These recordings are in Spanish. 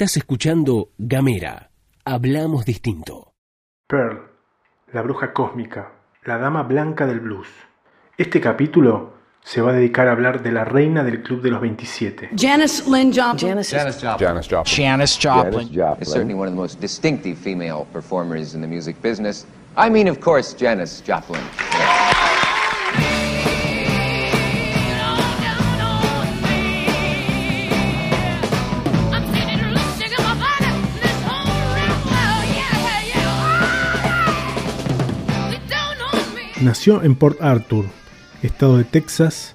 Estás escuchando Gamera. Hablamos distinto. Pearl, la bruja cósmica, la dama blanca del blues. Este capítulo se va a dedicar a hablar de la reina del Club de los 27. Janice Lynn Joplin. Janis Joplin. Janis Joplin. Janis Joplin. is certainly one of the most distinctive female performers in the music business. I mean, of course, Janis Joplin. Nació en Port Arthur, estado de Texas,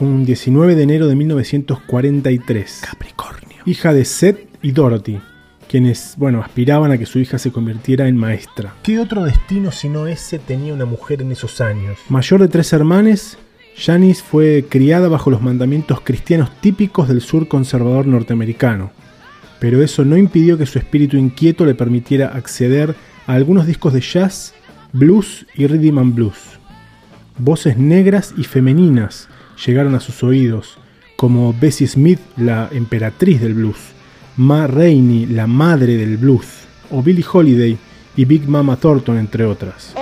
un 19 de enero de 1943. Capricornio. Hija de Seth y Dorothy, quienes, bueno, aspiraban a que su hija se convirtiera en maestra. ¿Qué otro destino sino ese tenía una mujer en esos años? Mayor de tres hermanes, Janice fue criada bajo los mandamientos cristianos típicos del sur conservador norteamericano, pero eso no impidió que su espíritu inquieto le permitiera acceder a algunos discos de jazz, blues y rhythm and blues. Voces negras y femeninas llegaron a sus oídos, como Bessie Smith, la emperatriz del blues, Ma Rainey, la madre del blues, o Billie Holiday y Big Mama Thornton, entre otras.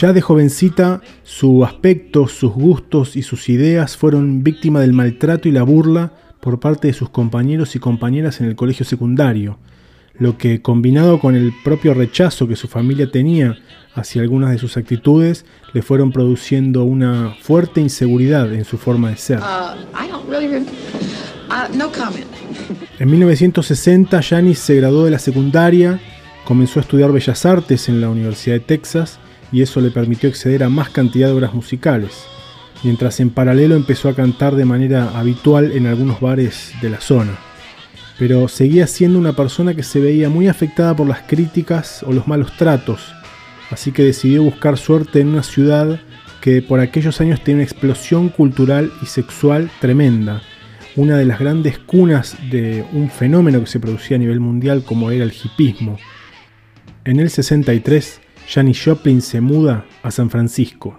Ya de jovencita, su aspecto, sus gustos y sus ideas fueron víctima del maltrato y la burla por parte de sus compañeros y compañeras en el colegio secundario, lo que combinado con el propio rechazo que su familia tenía hacia algunas de sus actitudes, le fueron produciendo una fuerte inseguridad en su forma de ser. Uh, really. Uh, no. En 1960, Janis se graduó de la secundaria, comenzó a estudiar Bellas Artes en la Universidad de Texas y eso le permitió acceder a más cantidad de obras musicales, mientras en paralelo empezó a cantar de manera habitual en algunos bares de la zona. Pero seguía siendo una persona que se veía muy afectada por las críticas o los malos tratos, así que decidió buscar suerte en una ciudad que por aquellos años tenía una explosión cultural y sexual tremenda, una de las grandes cunas de un fenómeno que se producía a nivel mundial como era el hipismo. En el 63, Janis Joplin se muda a San Francisco.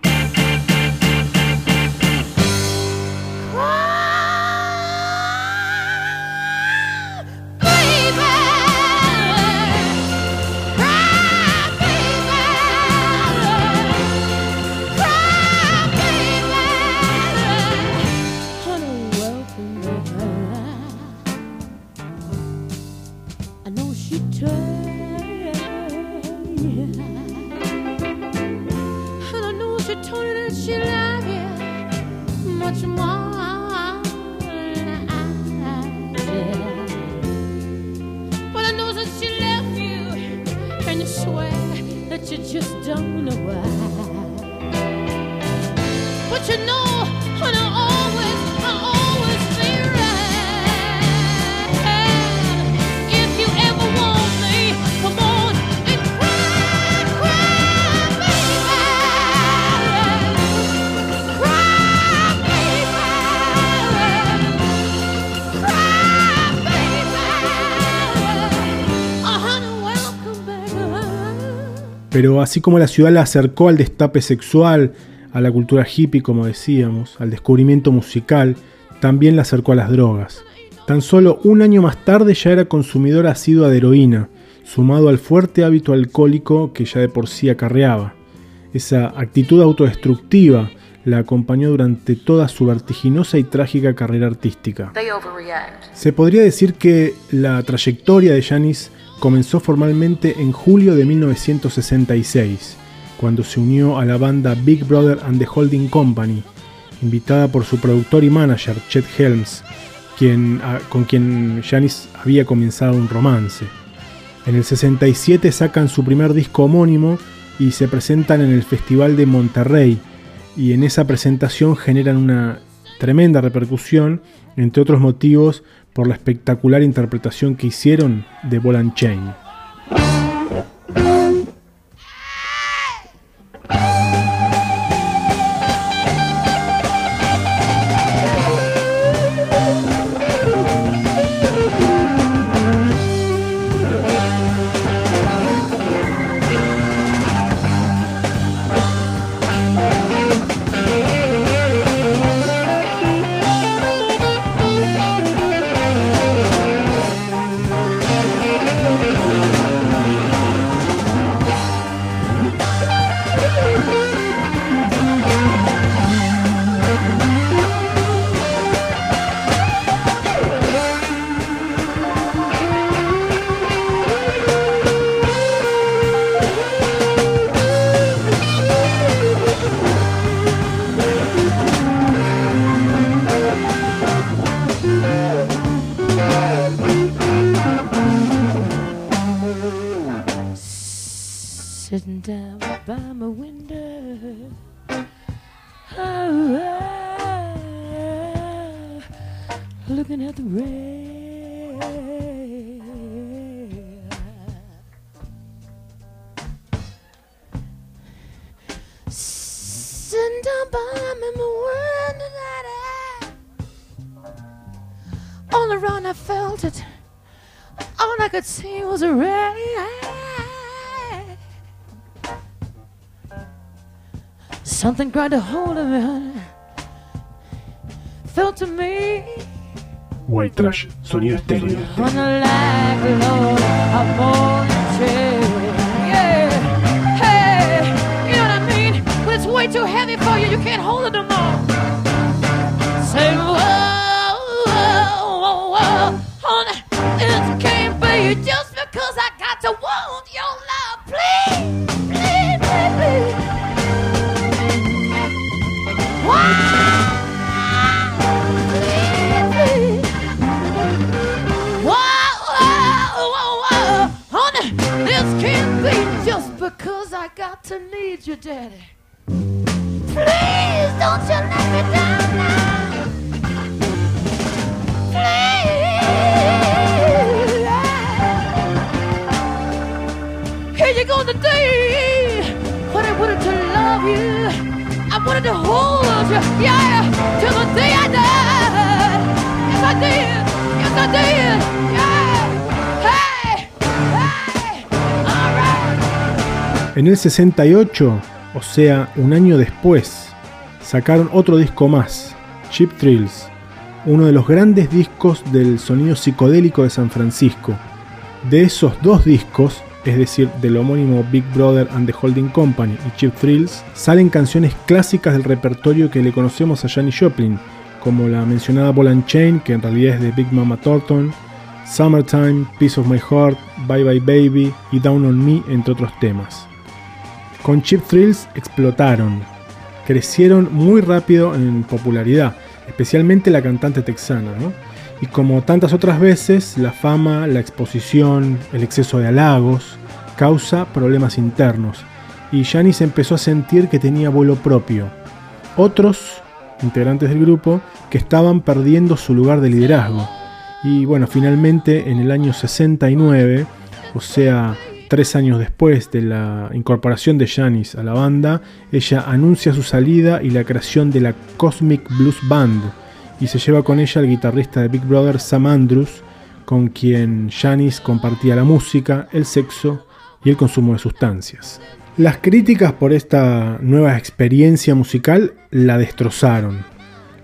Pero así como la ciudad la acercó al destape sexual, a la cultura hippie, como decíamos, al descubrimiento musical, también la acercó a las drogas. Tan solo un año más tarde ya era consumidora asidua de heroína, sumado al fuerte hábito alcohólico que ya de por sí acarreaba. Esa actitud autodestructiva la acompañó durante toda su vertiginosa y trágica carrera artística. Se podría decir que la trayectoria de Janis comenzó formalmente en julio de 1966, cuando se unió a la banda Big Brother and the Holding Company, invitada por su productor y manager Chet Helms, quien, a- con quien Janis había comenzado un romance. En el 67 sacan su primer disco homónimo y se presentan en el Festival de Monterrey, y en esa presentación generan una tremenda repercusión, entre otros motivos por la espectacular interpretación que hicieron de Ball and Chain. Looking at the rain. Sitting down by me, my window, daddy. All around I felt it. All I could see was a rain. Something grabbed a hold of me. Felt to me White Trash, sonido estéreo. on the like load of morning train. Yeah, hey, you know what I mean? When it's way too heavy for you, you can't hold it no more. Say, whoa, whoa, whoa, whoa, honey, it can't be just because I got to want your love. Please, daddy. Please don't you let me down. Here you go today. What I wanted to love you. I wanted to hold you, yeah, till the day I died. Yes, I did. Yes, I did. Yeah. En el 68, o sea, un año después, sacaron otro disco más, Cheap Thrills, uno de los grandes discos del sonido psicodélico de San Francisco. De esos dos discos, es decir, del homónimo Big Brother and the Holding Company y Cheap Thrills, salen canciones clásicas del repertorio que le conocemos a Janis Joplin, como la mencionada Ball and Chain, que en realidad es de Big Mama Thornton, Summertime, Piece of My Heart, Bye Bye Baby y Down on Me, entre otros temas. Con Cheap Thrills explotaron, crecieron muy rápido en popularidad, especialmente la cantante texana, ¿no? Y como tantas otras veces, la fama, la exposición, el exceso de halagos, causa problemas internos, y Janis empezó a sentir que tenía vuelo propio. Otros, integrantes del grupo, que estaban perdiendo su lugar de liderazgo. Y bueno, finalmente en el año 69, o sea, tres años después de la incorporación de Janis a la banda, ella anuncia su salida y la creación de la Cosmic Blues Band, y se lleva con ella al guitarrista de Big Brother Sam Andrews, con quien Janis compartía la música, el sexo y el consumo de sustancias. Las críticas por esta nueva experiencia musical la destrozaron.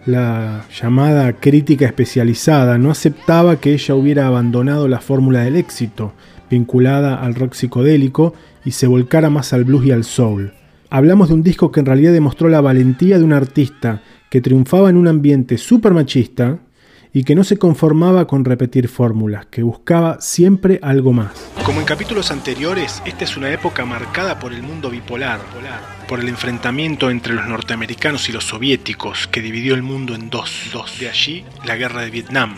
La llamada crítica especializada no aceptaba que ella hubiera abandonado la fórmula del éxito, vinculada al rock psicodélico, y se volcara más al blues y al soul. Hablamos de un disco que en realidad demostró la valentía de un artista que triunfaba en un ambiente súper machista y que no se conformaba con repetir fórmulas, que buscaba siempre algo más. Como en capítulos anteriores, esta es una época marcada por el mundo bipolar, por el enfrentamiento entre los norteamericanos y los soviéticos que dividió el mundo en dos. dos. De allí, la guerra de Vietnam,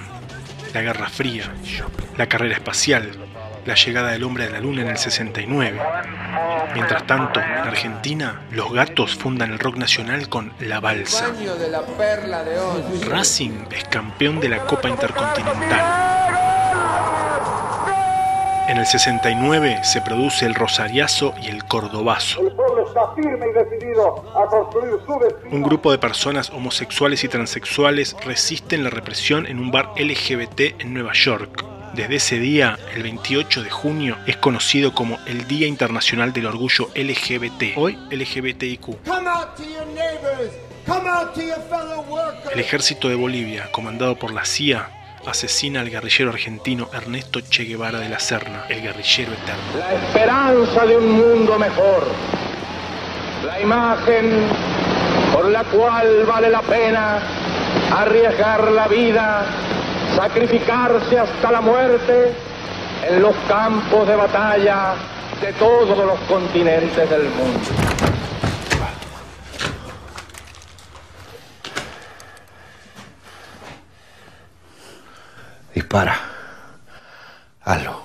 la Guerra Fría, la carrera espacial, la llegada del hombre a la luna en el 69. Mientras tanto, en Argentina, los gatos fundan el rock nacional con La Balsa. Racing es campeón de la Copa Intercontinental. En el 69 se produce el Rosariazo y el Cordobazo. El pueblo está firme y decidido a construir su destino. Un grupo de personas homosexuales y transexuales resisten la represión en un bar LGBT en Nueva York. Desde ese día, el 28 de junio, es conocido como el Día Internacional del Orgullo LGBT, hoy LGBTIQ. El ejército de Bolivia, comandado por la CIA, asesina al guerrillero argentino Ernesto Che Guevara de la Serna, el guerrillero eterno. La esperanza de un mundo mejor. La imagen por la cual vale la pena arriesgar la vida, sacrificarse hasta la muerte en los campos de batalla de todos los continentes del mundo. Dispara. Hazlo.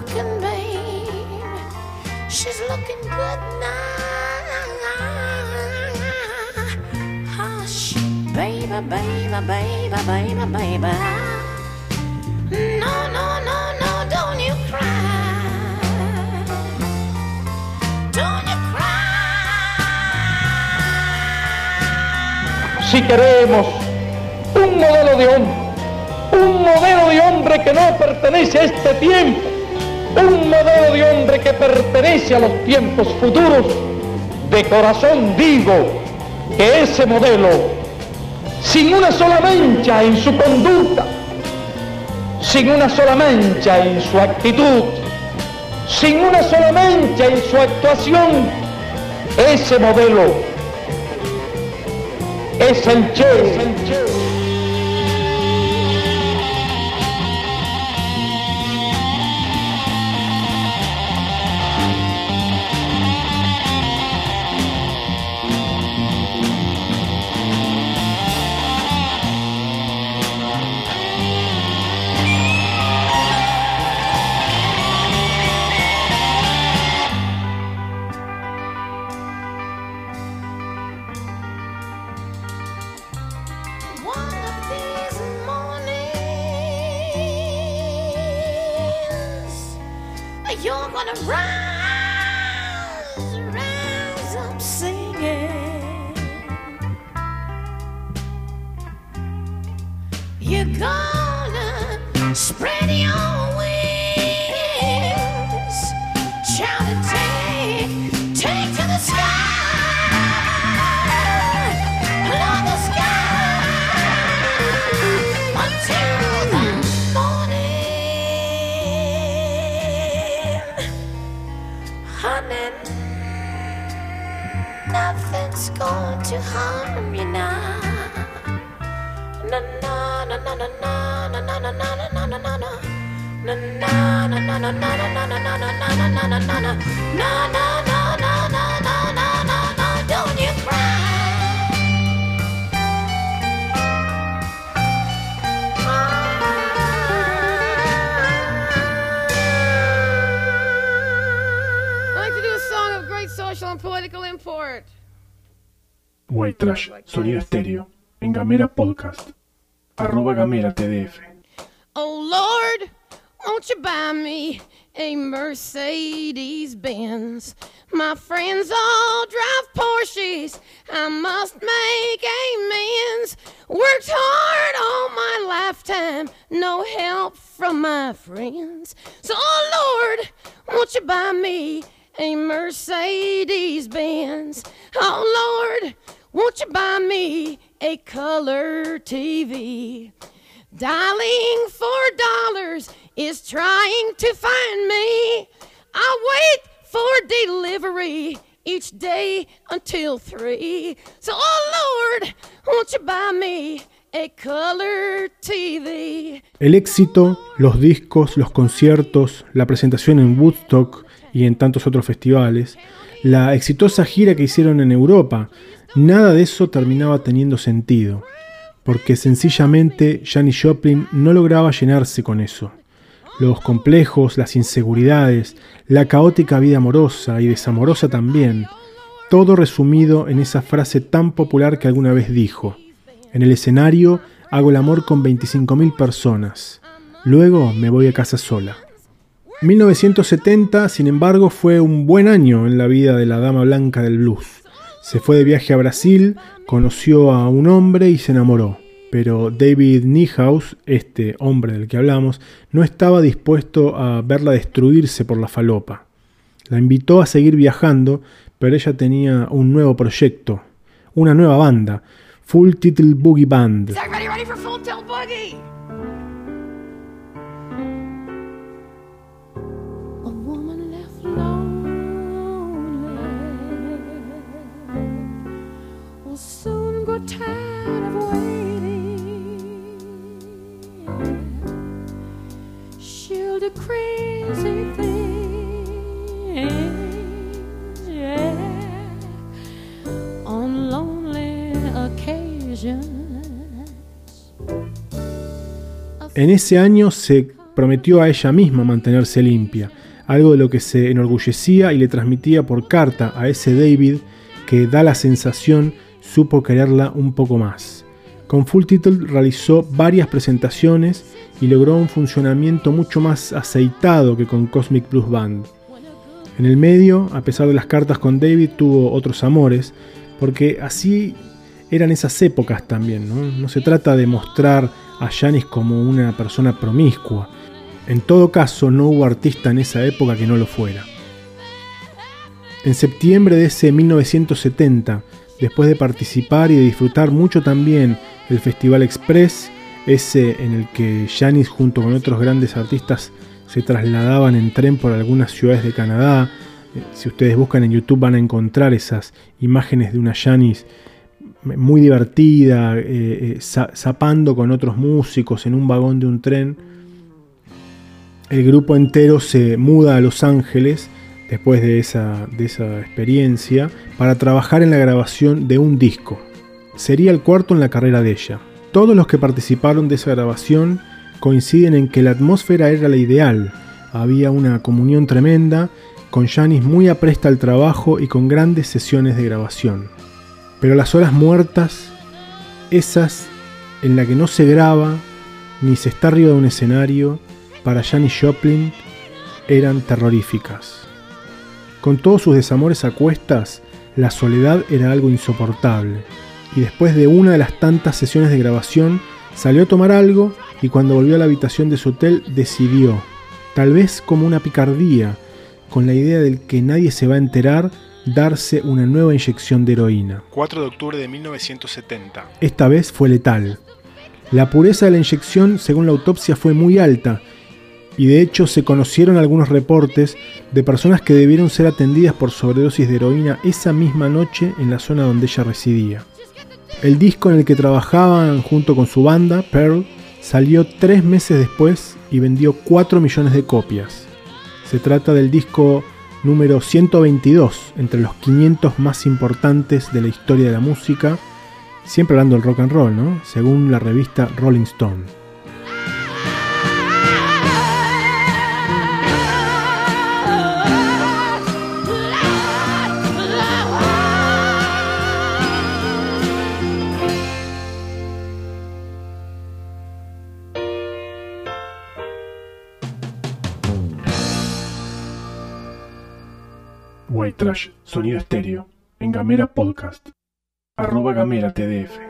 Looking, babe. She's looking good now. Hush, baby, baby, baby, baby, baby. No, no, no, no, don't you cry. Don't you cry. Si queremos un modelo de hombre, un modelo de hombre que no pertenece a este tiempo, un modelo de hombre que pertenece a los tiempos futuros, de corazón digo que ese modelo, sin una sola mancha en su conducta, sin una sola mancha en su actitud, sin una sola mancha en su actuación, ese modelo es el Che. Es el che. You're gonna rise, to harm you now. Na na na na na na na na na na na na na na. Na na na na na na na na na na na na na na na na. Na White Trash, sonido estéreo, en Gamera Podcast, arroba Gamera TDF. Oh Lord, won't you buy me a Mercedes Benz? My friends all drive Porsches. I must make amends. Worked hard all my lifetime, no help from my friends. So, oh Lord, won't you buy me a Mercedes Benz? Oh Lord, won't you buy me a color TV? Dialing for dollars is trying to find me. I wait for delivery each day until three. So, oh Lord, won't you buy me a color TV? El éxito, los discos, los conciertos, la presentación en Woodstock y en tantos otros festivales, la exitosa gira que hicieron en Europa, nada de eso terminaba teniendo sentido, porque sencillamente Janis Joplin no lograba llenarse con eso. Los complejos, las inseguridades, la caótica vida amorosa y desamorosa también, todo resumido en esa frase tan popular que alguna vez dijo, en el escenario hago el amor con 25.000 personas, luego me voy a casa sola. 1970, sin embargo, fue un buen año en la vida de la dama blanca del blues. Se fue de viaje a Brasil, conoció a un hombre y se enamoró. Pero David Niehaus, este hombre del que hablamos, no estaba dispuesto a verla destruirse por la falopa. La invitó a seguir viajando, pero ella tenía un nuevo proyecto, una nueva banda, Full Title Boogie Band. Soon grow tired of waiting. She'll crazy. En ese año se prometió a ella misma mantenerse limpia, algo de lo que se enorgullecía y le transmitía por carta a ese David que da la sensación supo quererla un poco más. Con Full Title realizó varias presentaciones y logró un funcionamiento mucho más aceitado que con Cosmic Blues Band. En el medio, a pesar de las cartas con David, tuvo otros amores, porque así eran esas épocas también. No, se trata de mostrar a Janis como una persona promiscua. En todo caso, no hubo artista en esa época que no lo fuera. En septiembre de ese 1970, después de participar y de disfrutar mucho también el Festival Express, ese en el que Janis junto con otros grandes artistas se trasladaban en tren por algunas ciudades de Canadá. Eh, si ustedes buscan en YouTube van a encontrar esas imágenes de una Janis muy divertida, eh, eh, zapando con otros músicos en un vagón de un tren. El grupo entero se muda a Los Ángeles después de esa, experiencia para trabajar en la grabación de un disco. Sería el cuarto en la carrera de ella. Todos los que participaron de esa grabación coinciden en que la atmósfera era la ideal. Había una comunión tremenda, con Janis muy apresta al trabajo y con grandes sesiones de grabación. Pero las horas muertas, esas en la que no se graba ni se está arriba de un escenario, para Janis Joplin eran terroríficas. Con todos sus desamores a cuestas, la soledad era algo insoportable, y después de una de las tantas sesiones de grabación, salió a tomar algo y cuando volvió a la habitación de su hotel decidió, tal vez como una picardía, con la idea del que nadie se va a enterar, darse una nueva inyección de heroína. 4 de octubre de 1970. Esta vez fue letal. La pureza de la inyección, según la autopsia, fue muy alta, y de hecho se conocieron algunos reportes de personas que debieron ser atendidas por sobredosis de heroína esa misma noche en la zona donde ella residía. El disco en el que trabajaban junto con su banda, Pearl, Salió tres meses después y vendió 4 millones de copias. Se trata del disco número 122 entre los 500 más importantes de la historia de la música, siempre hablando del rock and roll, ¿no? Según la revista Rolling Stone. White Trash, sonido estéreo, en Gamera Podcast, arroba Gamera TDF.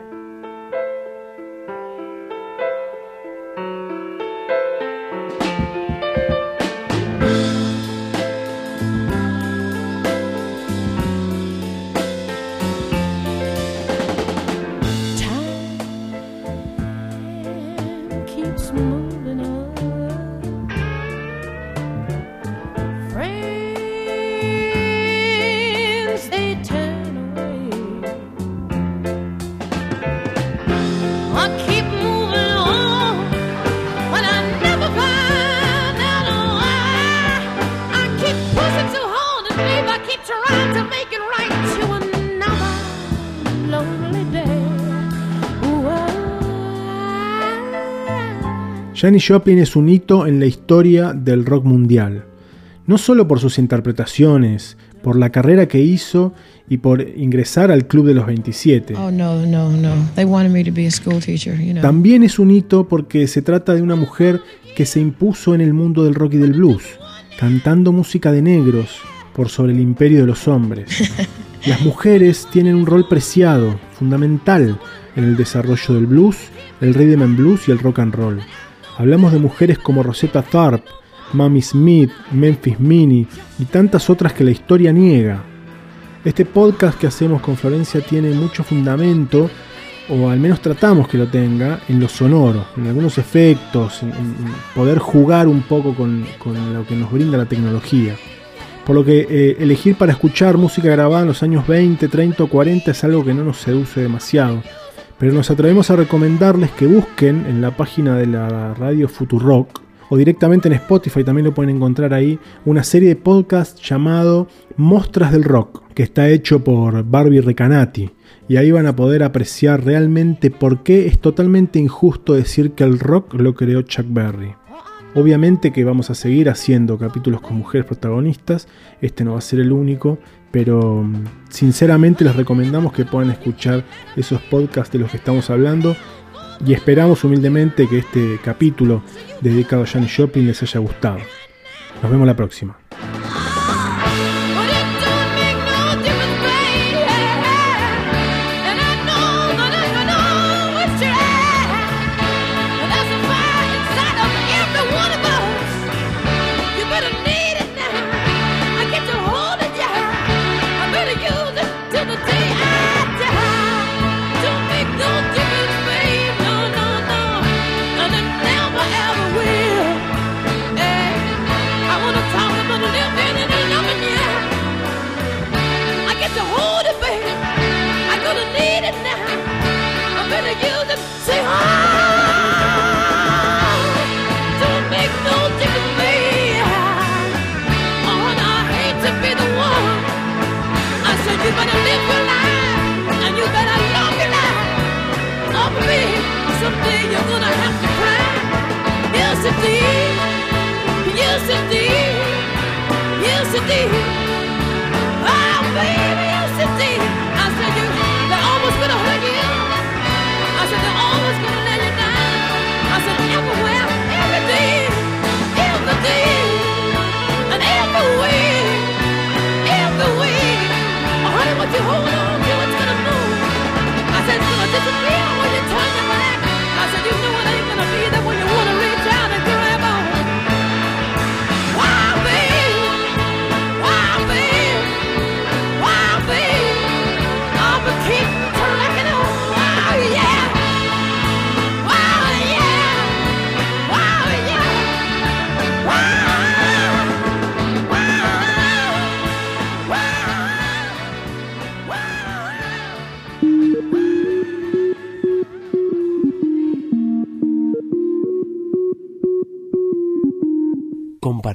Janis Joplin es un hito en la historia del rock mundial, no solo por sus interpretaciones, por la carrera que hizo y por ingresar al Club de los 27. También es un hito porque se trata de una mujer que se impuso en el mundo del rock y del blues, cantando música de negros por sobre el imperio de los hombres. Las mujeres tienen un rol preciado, fundamental, en el desarrollo del blues, el rhythm and blues y el rock and roll. Hablamos de mujeres como Rosetta Tharpe, Mamie Smith, Memphis Minnie y tantas otras que la historia niega. Este podcast que hacemos con Florencia tiene mucho fundamento, o al menos tratamos que lo tenga, en lo sonoro, en algunos efectos, en, poder jugar un poco con, lo que nos brinda la tecnología. Por lo que eh, elegir para escuchar música grabada en los años 20, 30 o 40 es algo que no nos seduce demasiado pero nos atrevemos a recomendarles que busquen en la página de la radio Futurock o directamente en Spotify también lo pueden encontrar ahí una serie de podcasts llamado Mostras del Rock, que está hecho por Barbie Recanati. Y ahí van a poder apreciar realmente por qué es totalmente injusto decir que el rock lo creó Chuck Berry. Obviamente que vamos a seguir haciendo capítulos con mujeres protagonistas, este no va a ser el único, pero mm, sinceramente les recomendamos que puedan escuchar esos podcasts de los que estamos hablando y esperamos humildemente que este capítulo dedicado a Janis Joplin les haya gustado. Nos vemos la próxima. Indeed. Oh, baby. I said you, they're always gonna hurt you. I said they're always gonna let you down. I said everywhere, every day, every day, and every way, every way. Oh, honey, what you hold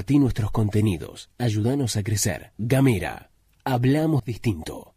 Compartí nuestros contenidos. Ayúdanos a crecer. Gamera. Hablamos distinto.